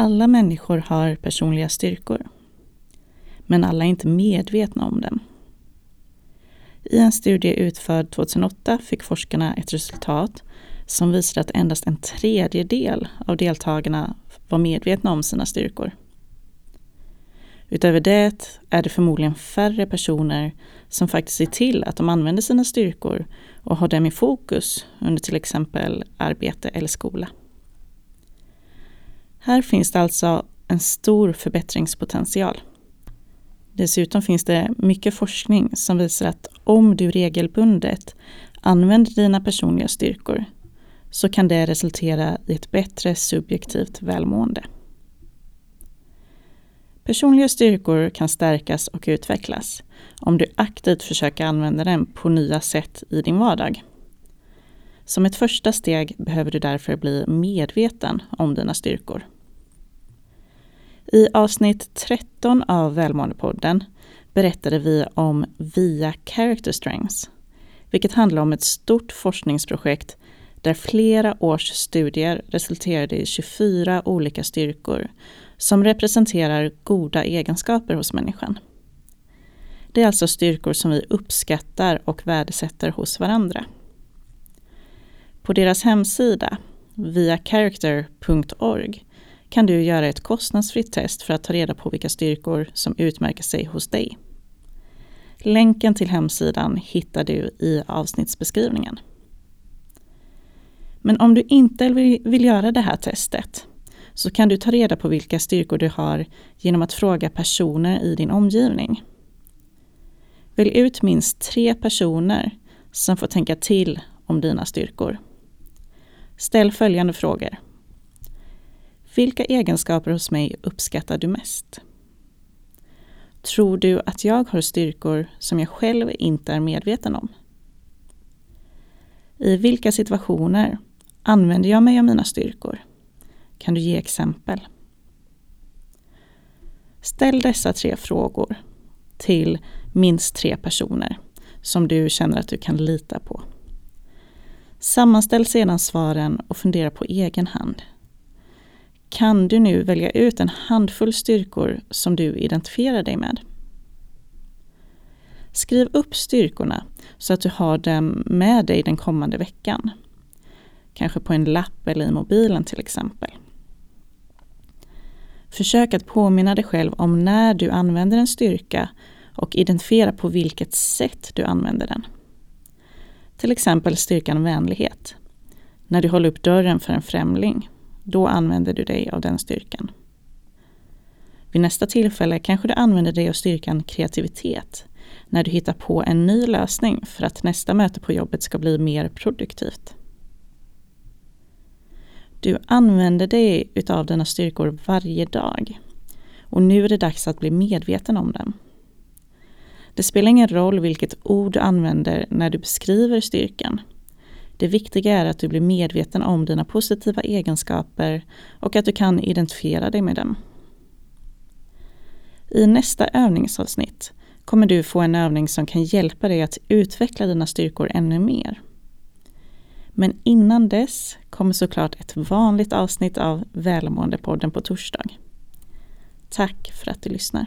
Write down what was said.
Alla människor har personliga styrkor. Men alla är inte medvetna om dem. I en studie utförd 2008 fick forskarna ett resultat som visade att endast en tredjedel av deltagarna var medvetna om sina styrkor. Utöver det är det förmodligen färre personer som faktiskt ser till att de använder sina styrkor och har dem i fokus under till exempel arbete eller skola. Här finns det alltså en stor förbättringspotential. Dessutom finns det mycket forskning som visar att om du regelbundet använder dina personliga styrkor så kan det resultera i ett bättre subjektivt välmående. Personliga styrkor kan stärkas och utvecklas om du aktivt försöker använda dem på nya sätt i din vardag. Som ett första steg behöver du därför bli medveten om dina styrkor. I avsnitt 13 av Välmåendepodden berättade vi om VIA Character Strengths, vilket handlar om ett stort forskningsprojekt där flera års studier resulterade i 24 olika styrkor som representerar goda egenskaper hos människan. Det är alltså styrkor som vi uppskattar och värdesätter hos varandra. På deras hemsida, viacharacter.org, kan du göra ett kostnadsfritt test för att ta reda på vilka styrkor som utmärker sig hos dig. Länken till hemsidan hittar du i avsnittsbeskrivningen. Men om du inte vill göra det här testet så kan du ta reda på vilka styrkor du har genom att fråga personer i din omgivning. Välj ut minst tre personer som får tänka till om dina styrkor. Ställ följande frågor. Vilka egenskaper hos mig uppskattar du mest? Tror du att jag har styrkor som jag själv inte är medveten om? I vilka situationer använder jag mig av mina styrkor? Kan du ge exempel? Ställ dessa tre frågor till minst tre personer som du känner att du kan lita på. Sammanställ sedan svaren och fundera på egen hand. Kan du nu välja ut en handfull styrkor som du identifierar dig med? Skriv upp styrkorna så att du har dem med dig den kommande veckan. Kanske på en lapp eller i mobilen till exempel. Försök att påminna dig själv om när du använder en styrka och identifiera på vilket sätt du använder den. Till exempel styrkan vänlighet. När du håller upp dörren för en främling, då använder du dig av den styrkan. Vid nästa tillfälle kanske du använder dig av styrkan kreativitet när du hittar på en ny lösning för att nästa möte på jobbet ska bli mer produktivt. Du använder dig utav dina styrkor varje dag. Och nu är det dags att bli medveten om dem. Det spelar ingen roll vilket ord du använder när du beskriver styrkan. Det viktiga är att du blir medveten om dina positiva egenskaper och att du kan identifiera dig med dem. I nästa övningsavsnitt kommer du få en övning som kan hjälpa dig att utveckla dina styrkor ännu mer. Men innan dess kommer såklart ett vanligt avsnitt av Välmåendepodden på torsdag. Tack för att du lyssnar.